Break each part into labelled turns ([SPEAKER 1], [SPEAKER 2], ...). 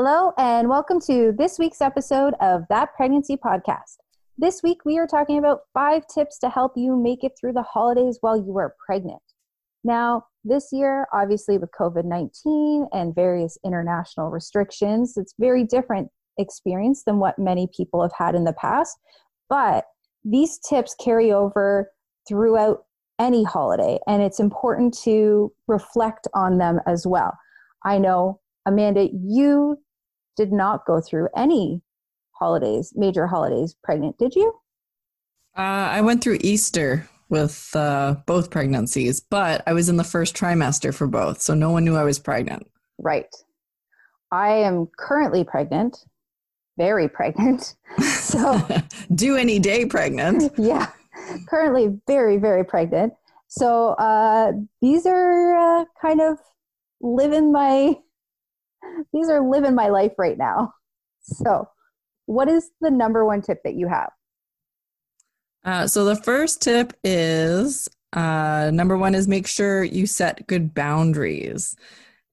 [SPEAKER 1] Hello, and welcome to this week's episode of That Pregnancy Podcast. This week, we are talking about five tips to help you make it through the holidays while you are pregnant. Now, this year, obviously, with COVID 19 and various international restrictions, it's very different experience than what many people have had in the past. But these tips carry over throughout any holiday, and it's important to reflect on them as well. I know Amanda, you did not go through any holidays, major holidays, pregnant, did you?
[SPEAKER 2] Uh, I went through Easter with uh, both pregnancies, but I was in the first trimester for both, so no one knew I was pregnant.
[SPEAKER 1] Right. I am currently pregnant, very pregnant. So,
[SPEAKER 2] do any day pregnant.
[SPEAKER 1] Yeah, currently very, very pregnant. So, uh, these are uh, kind of living my these are living my life right now. So, what is the number one tip that you have?
[SPEAKER 2] Uh, so, the first tip is uh, number one is make sure you set good boundaries.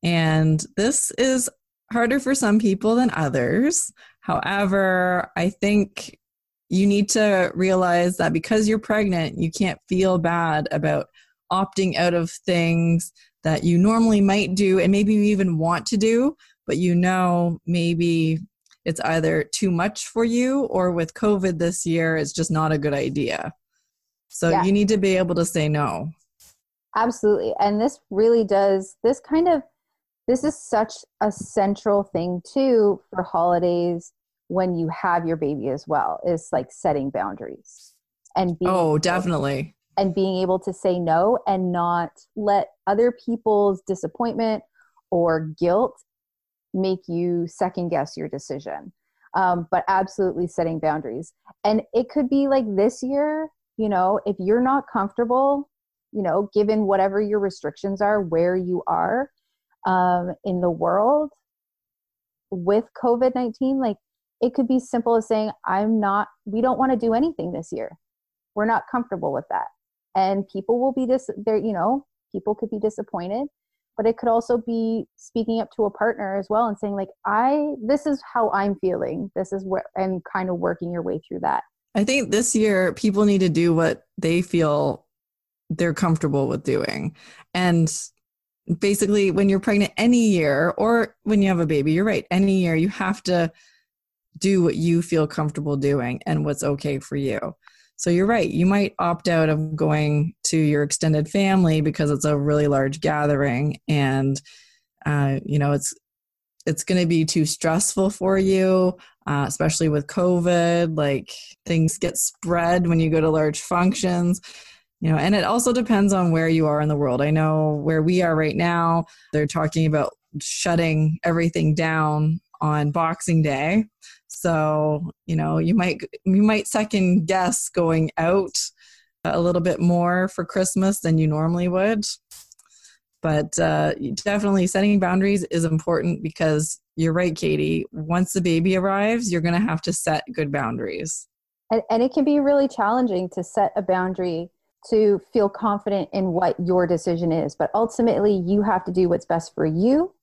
[SPEAKER 2] And this is harder for some people than others. However, I think you need to realize that because you're pregnant, you can't feel bad about opting out of things that you normally might do and maybe you even want to do, but you know maybe it's either too much for you or with COVID this year, it's just not a good idea. So yeah. you need to be able to say no.
[SPEAKER 1] Absolutely. And this really does, this kind of, this is such a central thing too for holidays when you have your baby as well, is like setting boundaries and
[SPEAKER 2] being. Oh, definitely
[SPEAKER 1] and being able to say no and not let other people's disappointment or guilt make you second guess your decision. Um, but absolutely setting boundaries. And it could be like this year, you know, if you're not comfortable, you know, given whatever your restrictions are, where you are um, in the world with COVID 19, like it could be simple as saying, I'm not, we don't want to do anything this year. We're not comfortable with that and people will be dis there you know people could be disappointed but it could also be speaking up to a partner as well and saying like i this is how i'm feeling. This is where and kind of working your way through that.
[SPEAKER 2] I think this year people need to do what they feel they're comfortable with doing. And basically when you're pregnant any year or when you have a baby you're right any year you have to do what you feel comfortable doing and what's okay for you so you're right. You might opt out of going to your extended family because it's a really large gathering, and uh, you know it's it's going to be too stressful for you, uh, especially with COVID. Like things get spread when you go to large functions. You know, and it also depends on where you are in the world. I know where we are right now, they're talking about shutting everything down on Boxing Day. So, you know, you might you might second guess going out a little bit more for Christmas than you normally would. But uh, definitely setting boundaries is important because you're right, Katie. Once the baby arrives, you're going to have to set good boundaries.
[SPEAKER 1] And, and it can be really challenging to set a boundary to feel confident in what your decision is. But ultimately, you have to do what's best for you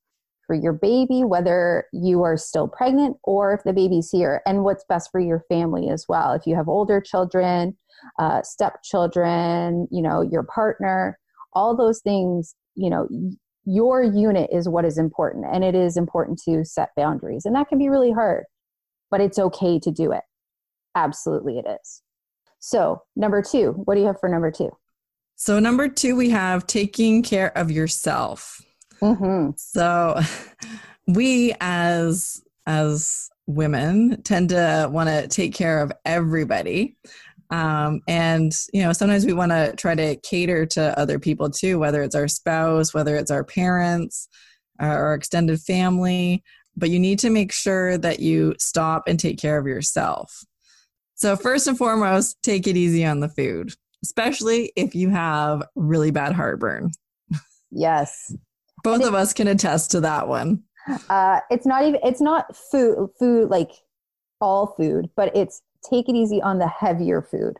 [SPEAKER 1] for your baby, whether you are still pregnant or if the baby's here, and what's best for your family as well. If you have older children, uh, stepchildren, you know, your partner, all those things, you know, your unit is what is important and it is important to set boundaries and that can be really hard but it's okay to do it. Absolutely it is. So number two what do you have for number two?
[SPEAKER 2] So number two we have taking care of yourself mm-hmm. so we as as women tend to want to take care of everybody. Um, and you know sometimes we want to try to cater to other people too whether it's our spouse whether it's our parents our extended family. But you need to make sure that you stop and take care of yourself. So first and foremost take it easy on the food especially if you have really bad heartburn.
[SPEAKER 1] Yes
[SPEAKER 2] both of us can attest to that one
[SPEAKER 1] uh, it's not even it's not food food like all food but it's take it easy on the heavier food,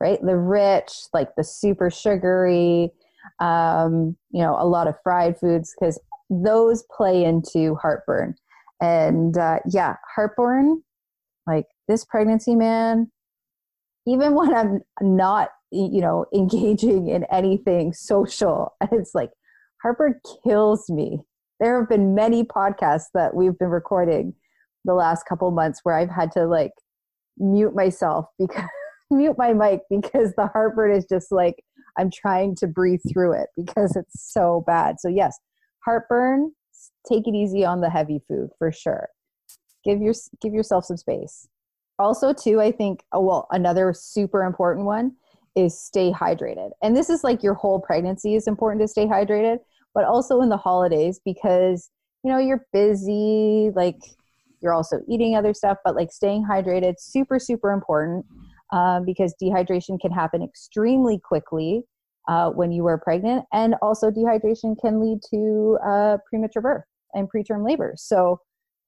[SPEAKER 1] right? The rich, like the super sugary, um, you know, a lot of fried foods because those play into heartburn. And uh, yeah, heartburn, like this pregnancy, man, even when I'm not, you know, engaging in anything social, it's like heartburn kills me. There have been many podcasts that we've been recording the last couple months where I've had to like mute myself because mute my mic because the heartburn is just like I'm trying to breathe through it because it's so bad. So yes, heartburn, take it easy on the heavy food for sure. Give your give yourself some space. Also too, I think oh well, another super important one is stay hydrated. And this is like your whole pregnancy is important to stay hydrated, but also in the holidays because you know, you're busy, like you're also eating other stuff, but like staying hydrated, super, super important um, because dehydration can happen extremely quickly uh, when you are pregnant. And also, dehydration can lead to uh, premature birth and preterm labor. So,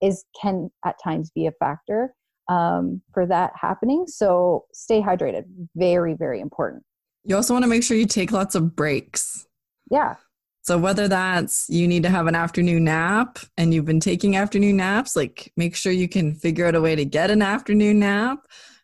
[SPEAKER 1] is can at times be a factor um, for that happening. So, stay hydrated. Very, very important.
[SPEAKER 2] You also want to make sure you take lots of breaks.
[SPEAKER 1] Yeah.
[SPEAKER 2] So whether that's you need to have an afternoon nap and you've been taking afternoon naps, like make sure you can figure out a way to get an afternoon nap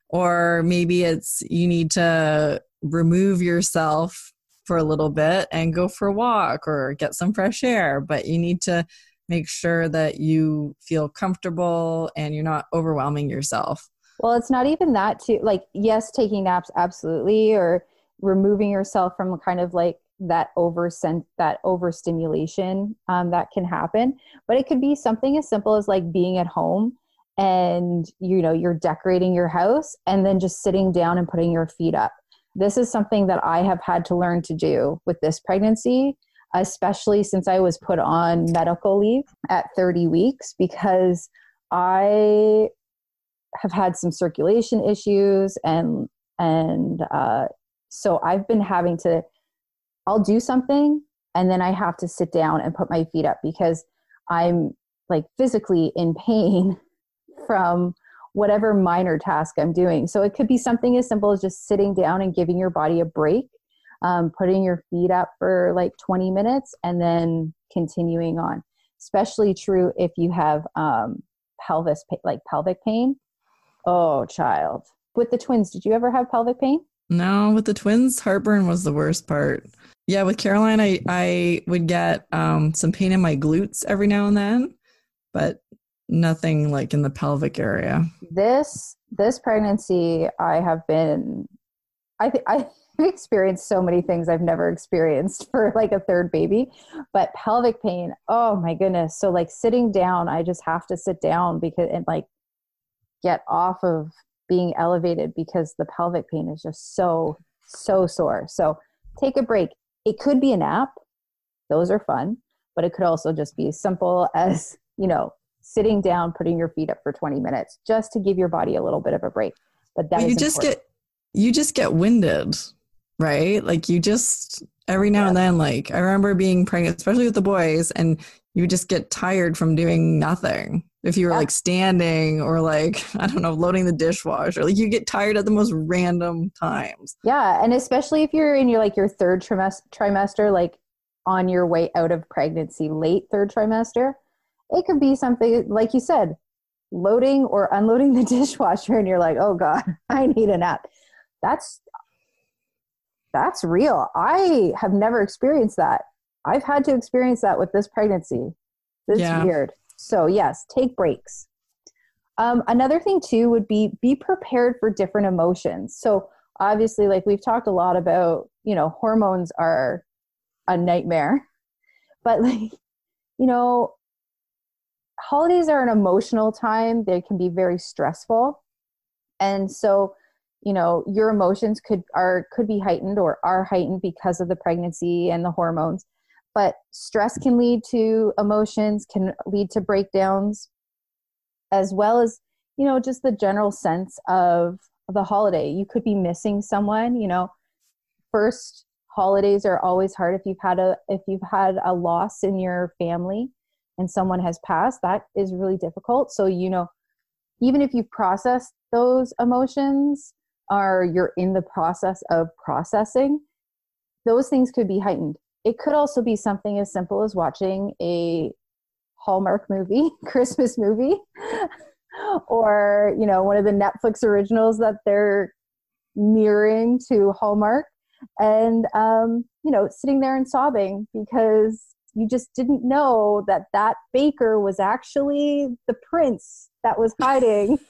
[SPEAKER 2] or maybe it's you need to remove yourself for a little bit and go for a walk or get some fresh air, but you need to make sure that you feel comfortable and you're not overwhelming yourself.
[SPEAKER 1] Well, it's not even that too like yes, taking naps absolutely or removing yourself from kind of like that over that overstimulation um, that can happen but it could be something as simple as like being at home and you know you're decorating your house and then just sitting down and putting your feet up. This is something that i have had to learn to do with this pregnancy especially since i was put on medical leave at 30 weeks because i have had some circulation issues and and uh, so i've been having to I'll do something and then I have to sit down and put my feet up because I'm like physically in pain from whatever minor task I'm doing. So it could be something as simple as just sitting down and giving your body a break, um, putting your feet up for like 20 minutes, and then continuing on. Especially true if you have um, pelvis, like pelvic pain. Oh, child. With the twins, did you ever have pelvic pain?
[SPEAKER 2] No, with the twins, heartburn was the worst part. Yeah, with Caroline, I I would get um, some pain in my glutes every now and then, but nothing like in the pelvic area.
[SPEAKER 1] This this pregnancy, I have been, I think I experienced so many things I've never experienced for like a third baby, but pelvic pain. Oh my goodness! So like sitting down, I just have to sit down because and like get off of being elevated because the pelvic pain is just so so sore. So take a break it could be a nap, those are fun, but it could also just be as simple as, you know, sitting down, putting your feet up for 20 minutes just to give your body a little bit of a break. But that
[SPEAKER 2] you just
[SPEAKER 1] important.
[SPEAKER 2] get you just get winded, right? Like you just every now yeah. and then like I remember being pregnant, especially with the boys, and you just get tired from doing nothing. If you were yeah. like standing or like, I don't know, loading the dishwasher, like you get tired at the most random times.
[SPEAKER 1] Yeah. And especially if you're in your like your third trimester, trimester, like on your way out of pregnancy, late third trimester, it could be something like you said, loading or unloading the dishwasher and you're like, oh God, I need a nap. That's that's real. I have never experienced that I've had to experience that with this pregnancy. this yeah. weird. So, yes, take breaks. Um, another thing, too, would be be prepared for different emotions. So, obviously, like we've talked a lot about, you know, hormones are a nightmare. But, like, you know, holidays are an emotional time, they can be very stressful. And so, you know your emotions could are could be heightened or are heightened because of the pregnancy and the hormones but stress can lead to emotions can lead to breakdowns as well as you know just the general sense of the holiday. You could be missing someone you know. First holidays are always hard. If you've had a if you've had a loss in your family and someone has passed that is really difficult. So you know even if you've processed those emotions are you're in the process of processing, those things could be heightened. It could also be something as simple as watching a Hallmark movie, Christmas movie, or you know, one of the Netflix originals that they're mirroring to Hallmark, and um, you know, sitting there and sobbing because you just didn't know that that baker was actually the prince that was hiding.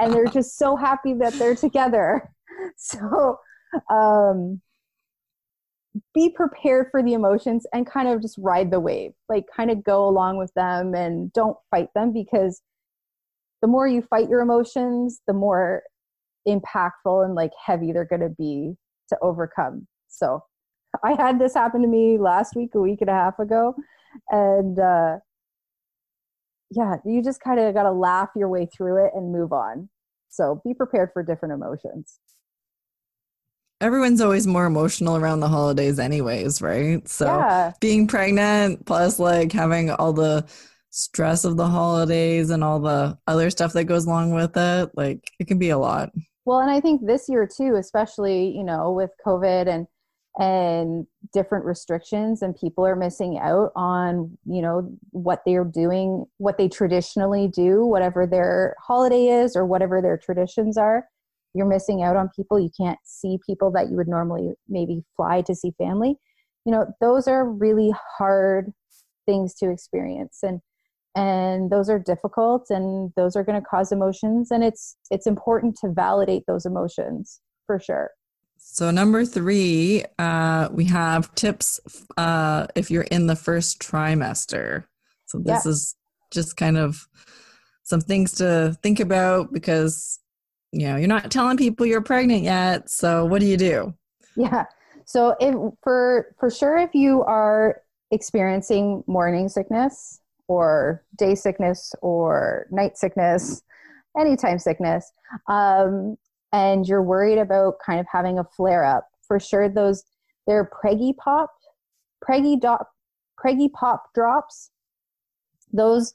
[SPEAKER 1] And they're just so happy that they're together. So um be prepared for the emotions and kind of just ride the wave like kind of go along with them and don't fight them because the more you fight your emotions the more impactful and like heavy they're going to be to overcome so i had this happen to me last week a week and a half ago and uh yeah, you just kind of got to laugh your way through it and move on. So be prepared for different emotions.
[SPEAKER 2] Everyone's always more emotional around the holidays, anyways, right? So yeah. being pregnant plus like having all the stress of the holidays and all the other stuff that goes along with it, like it can be a lot.
[SPEAKER 1] Well, and I think this year too, especially, you know, with COVID and and different restrictions and people are missing out on you know what they're doing what they traditionally do whatever their holiday is or whatever their traditions are you're missing out on people you can't see people that you would normally maybe fly to see family you know those are really hard things to experience and and those are difficult and those are going to cause emotions and it's it's important to validate those emotions for sure
[SPEAKER 2] so number three, uh, we have tips uh, if you're in the first trimester. So this yeah. is just kind of some things to think about because you know you're not telling people you're pregnant yet. So what do you do?
[SPEAKER 1] Yeah. So if for for sure, if you are experiencing morning sickness or day sickness or night sickness, anytime sickness, um, and you're worried about kind of having a flare up, for sure those they're preggy pop, preggy dot, preggy pop drops. Those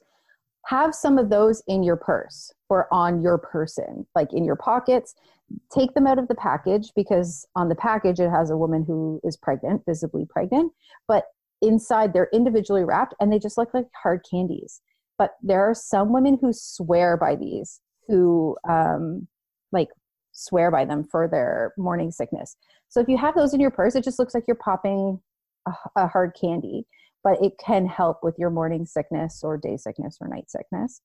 [SPEAKER 1] have some of those in your purse or on your person, like in your pockets. Take them out of the package because on the package it has a woman who is pregnant, visibly pregnant, but inside they're individually wrapped and they just look like hard candies. But there are some women who swear by these, who um, like swear by them for their morning sickness. So if you have those in your purse, it just looks like you're popping a, a hard candy, but it can help with your morning sickness or day sickness or night sickness.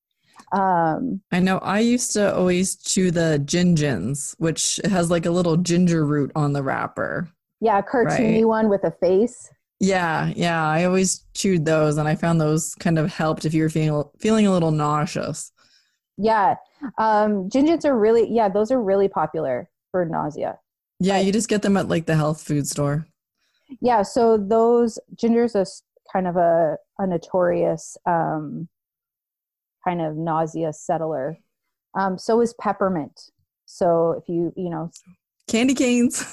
[SPEAKER 2] Um, I know I used to always chew the Gin Gins, which has like a little ginger root on the wrapper.
[SPEAKER 1] Yeah, a cartoony right? one with a face.
[SPEAKER 2] Yeah, yeah. I always chewed those, and I found those kind of helped if you were feeling feeling a little nauseous.
[SPEAKER 1] Yeah, um, Gin Gins are really yeah, those are really popular for nausea.
[SPEAKER 2] Yeah, but, you just get them at like the health food store.
[SPEAKER 1] Yeah, so those gingers are kind of a, a notorious um, kind of nausea settler. Um, so is peppermint. So if you you know
[SPEAKER 2] candy canes,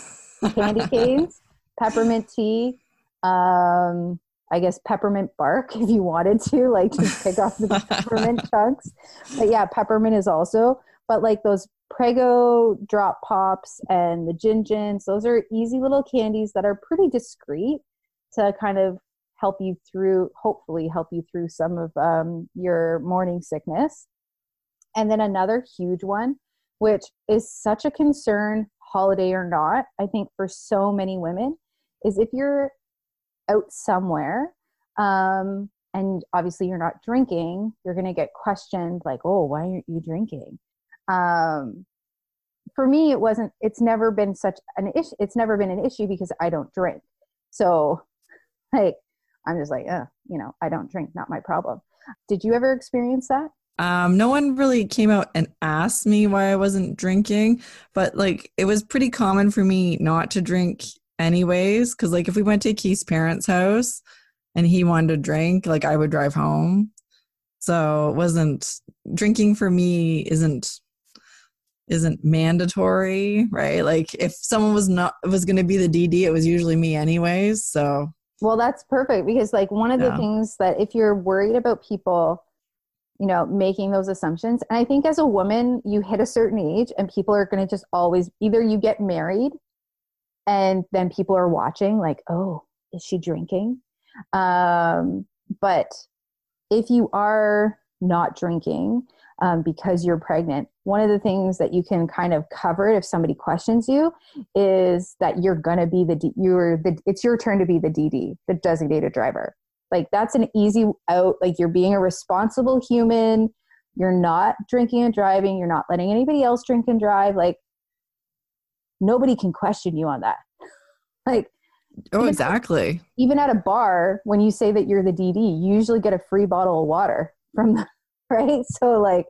[SPEAKER 1] candy canes, peppermint tea, um, I guess peppermint bark if you wanted to, like just pick off the peppermint chunks. But yeah, peppermint is also, but like those Prego drop pops and the Gin Gins, those are easy little candies that are pretty discreet to kind of help you through, hopefully, help you through some of um, your morning sickness. And then another huge one, which is such a concern, holiday or not, I think for so many women, is if you're out somewhere um, and obviously you're not drinking you're going to get questioned like oh why aren't you drinking um, for me it wasn't it's never been such an issue it's never been an issue because i don't drink so like i'm just like uh, you know i don't drink not my problem did you ever experience that
[SPEAKER 2] um, no one really came out and asked me why I wasn't drinking, but like it was pretty common for me not to drink anyways. Cause like if we went to Keith's parents' house and he wanted to drink, like I would drive home. So it wasn't drinking for me isn't isn't mandatory, right? Like if someone was not was to be the DD, it was usually me anyways. So
[SPEAKER 1] well, that's perfect because like one of yeah. the things that if you're worried about people, you know, making those assumptions, and I think as a woman, you hit a certain age and people are going to just always either you get married and then people are watching like, "Oh, is she drinking?" Um, but if you are not drinking um, because you're pregnant, one of the things that you can kind of cover if somebody questions you is that you're gonna be the D, you're the it's your turn to be the DD, the designated driver. Like that's an easy out. Like you're being a responsible human. You're not drinking and driving. You're not letting anybody else drink and drive. Like nobody can question you on that. Like
[SPEAKER 2] Oh, exactly.
[SPEAKER 1] even at a bar, when you say that you're the DD, you usually get a free bottle of water from the right. So like,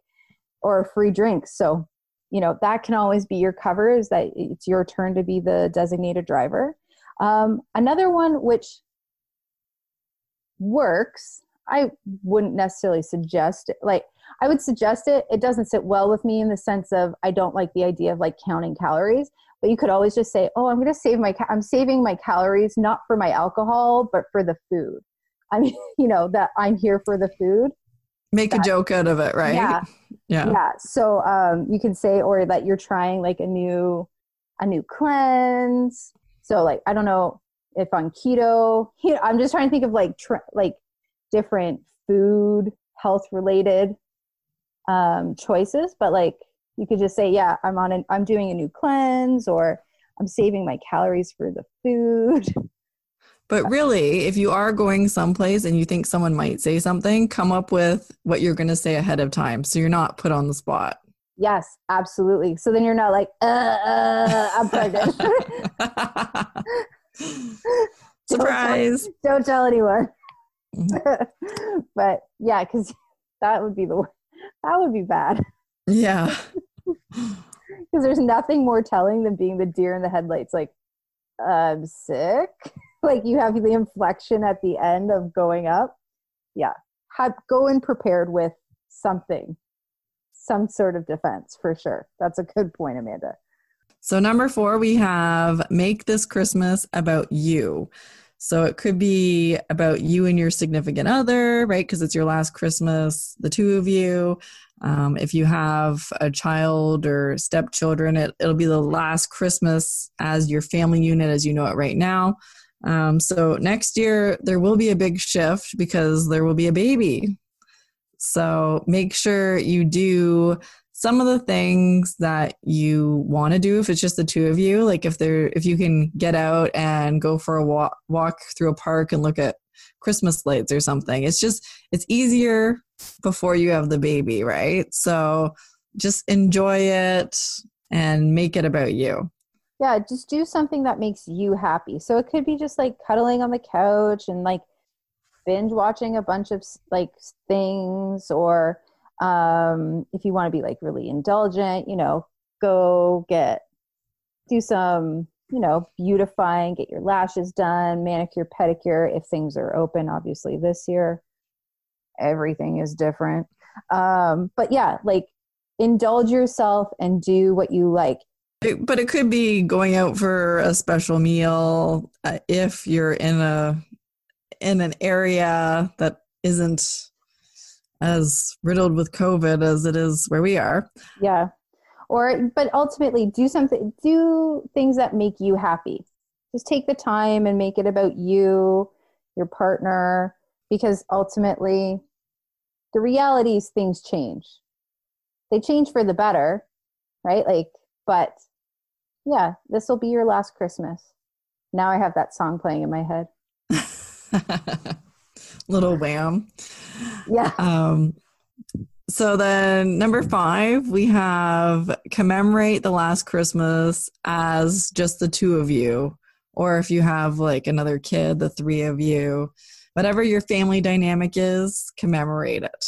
[SPEAKER 1] or free drink. So you know that can always be your cover. Is that it's your turn to be the designated driver. Um, another one which works. I wouldn't necessarily suggest it. Like I would suggest it. It doesn't sit well with me in the sense of I don't like the idea of like counting calories but you could always just say oh i'm going to save my ca- i'm saving my calories not for my alcohol but for the food i mean you know that i'm here for the food
[SPEAKER 2] make
[SPEAKER 1] that,
[SPEAKER 2] a joke out of it right?
[SPEAKER 1] Yeah. Yeah. Yeah. So um, you can say or that you're trying like a new a new cleanse. So like i don't know if on keto you know, i'm just trying to think of like tr- like different food health related um choices. But like you could just say yeah i'm on an i'm doing a new cleanse or i'm saving my calories for the food
[SPEAKER 2] but really if you are going someplace and you think someone might say something come up with what you're going to say ahead of time so you're not put on the spot.
[SPEAKER 1] Yes absolutely. So then you're not like uh, uh i'm pregnant.
[SPEAKER 2] Surprise
[SPEAKER 1] don't tell, don't tell anyone. Mm-hmm. but yeah because that would be the that would be bad.
[SPEAKER 2] Yeah.
[SPEAKER 1] Because there's nothing more telling than being the deer in the headlights like i'm sick like you have the inflection at the end of going up yeah have, go in prepared with something some sort of defense for sure that's a good point amanda
[SPEAKER 2] so number four we have make this christmas about you so it could be about you and your significant other, right? Because it's your last Christmas, the two of you. Um, if you have a child or stepchildren, it, it'll be the last Christmas as your family unit as you know it right now. Um, so next year, there will be a big shift because there will be a baby. So make sure you do some of the things that you want to do if it's just the two of you. Like if there if you can get out and go for a walk walk through a park and look at christmas lights or something. It's just it's easier before you have the baby right? So just enjoy it and make it about you
[SPEAKER 1] yeah just do something that makes you happy so it could be just like cuddling on the couch and like binge watching a bunch of like things or um, if you want to be like really indulgent, you know, go get do some, you know, beautifying, get your lashes done, manicure, pedicure if things are open. Obviously, this year everything is different. Um, but yeah, like indulge yourself and do what you like.
[SPEAKER 2] It, but it could be going out for a special meal uh, if you're in a in an area that isn't as riddled with COVID as it is where we are.
[SPEAKER 1] Yeah. Or, but ultimately, do something, do things that make you happy. Just take the time and make it about you, your partner, because ultimately, the reality is things change. They change for the better, right? Like, but yeah, this will be your last Christmas. Now I have that song playing in my head.
[SPEAKER 2] Little wham.
[SPEAKER 1] Yeah.
[SPEAKER 2] Um, so then number five, we have commemorate the last Christmas as just the two of you, or if you have like another kid, the three of you, whatever your family dynamic is, commemorate it.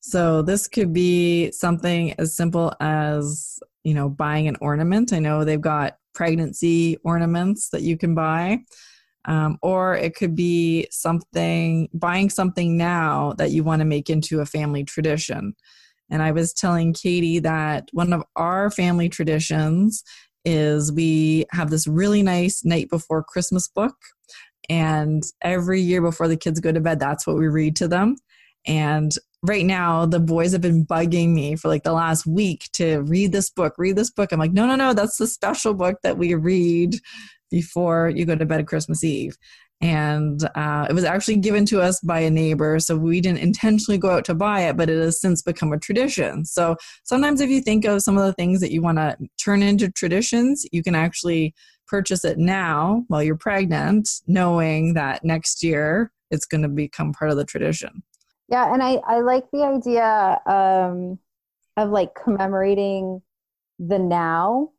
[SPEAKER 2] So this could be something as simple as, you know, buying an ornament. I know they've got pregnancy ornaments that you can buy. Um, or it could be something buying something now that you want to make into a family tradition and i was telling katie that one of our family traditions is we have this really nice night before christmas book and every year before the kids go to bed that's what we read to them and right now the boys have been bugging me for like the last week to read this book read this book i'm like no no no that's the special book that we read before you go to bed Christmas Eve. And uh, it was actually given to us by a neighbor, so we didn't intentionally go out to buy it, but it has since become a tradition. So sometimes, if you think of some of the things that you want to turn into traditions, you can actually purchase it now while you're pregnant, knowing that next year it's going to become part of the tradition.
[SPEAKER 1] Yeah, and I, I like the idea um, of like commemorating the now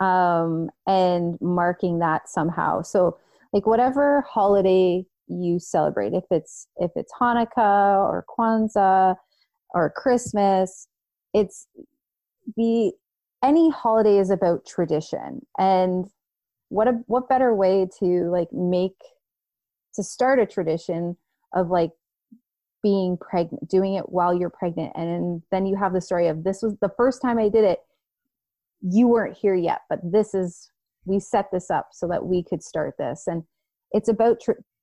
[SPEAKER 1] um, and marking that somehow. So, like whatever holiday you celebrate, if it's if it's Hanukkah or Kwanzaa or Christmas, it's the any holiday is about tradition and what a what better way to like make to start a tradition of like being pregnant doing it while you're pregnant and then you have the story of this was the first time i did it you weren't here yet, but this is, we set this up so that we could start this. And it's about,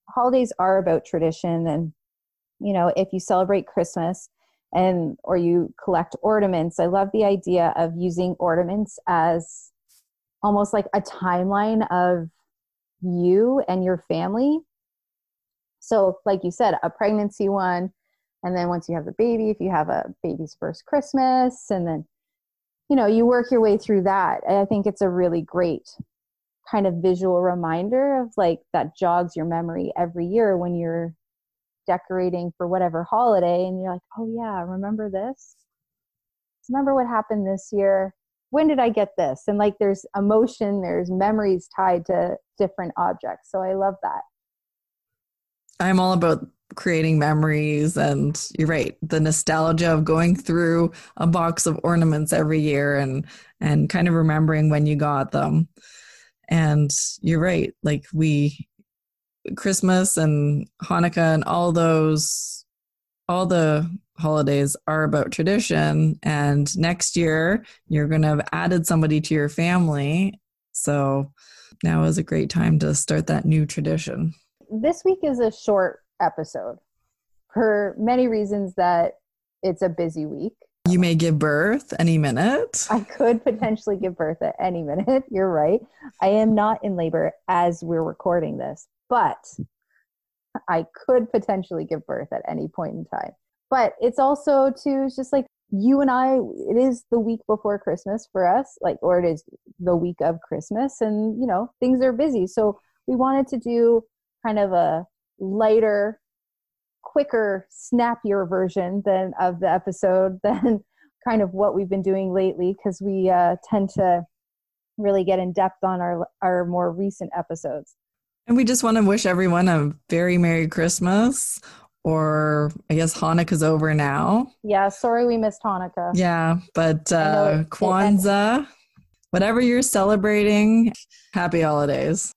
[SPEAKER 1] holidays are about tradition. And, you know, if you celebrate Christmas and, or you collect ornaments, I love the idea of using ornaments as almost like a timeline of you and your family. So, like you said, a pregnancy one, and then once you have the baby, if you have a baby's first Christmas, and then you know you work your way through that. I think it's a really great kind of visual reminder of like that jogs your memory every year when you're decorating for whatever holiday and you're like oh yeah remember this? Remember what happened this year? When did i get this? And like there's emotion there's memories tied to different objects. So i love that
[SPEAKER 2] i'm all about creating memories and you're right the nostalgia of going through a box of ornaments every year and and kind of remembering when you got them. And you're right like we christmas and hanukkah and all those all the holidays are about tradition and next year you're going to have added somebody to your family. So now is a great time to start that new tradition
[SPEAKER 1] this week is a short episode for many reasons that it's a busy week.
[SPEAKER 2] You may give birth any minute.
[SPEAKER 1] I could potentially give birth at any minute. You're right. I am not in labor as we're recording this, but I could potentially give birth at any point in time. But it's also to just like you and I, it is the week before Christmas for us, like, or it is the week of Christmas, and you know, things are busy. So we wanted to do kind of a lighter, quicker, snappier version than of the episode than kind of what we've been doing lately because we uh, tend to really get in depth on our our more recent episodes.
[SPEAKER 2] And we just want to wish everyone a very Merry Christmas, or I guess Hanukkah's over now.
[SPEAKER 1] Yeah, sorry we missed Hanukkah.
[SPEAKER 2] Yeah, but uh, Kwanzaa, whatever you're celebrating, happy holidays.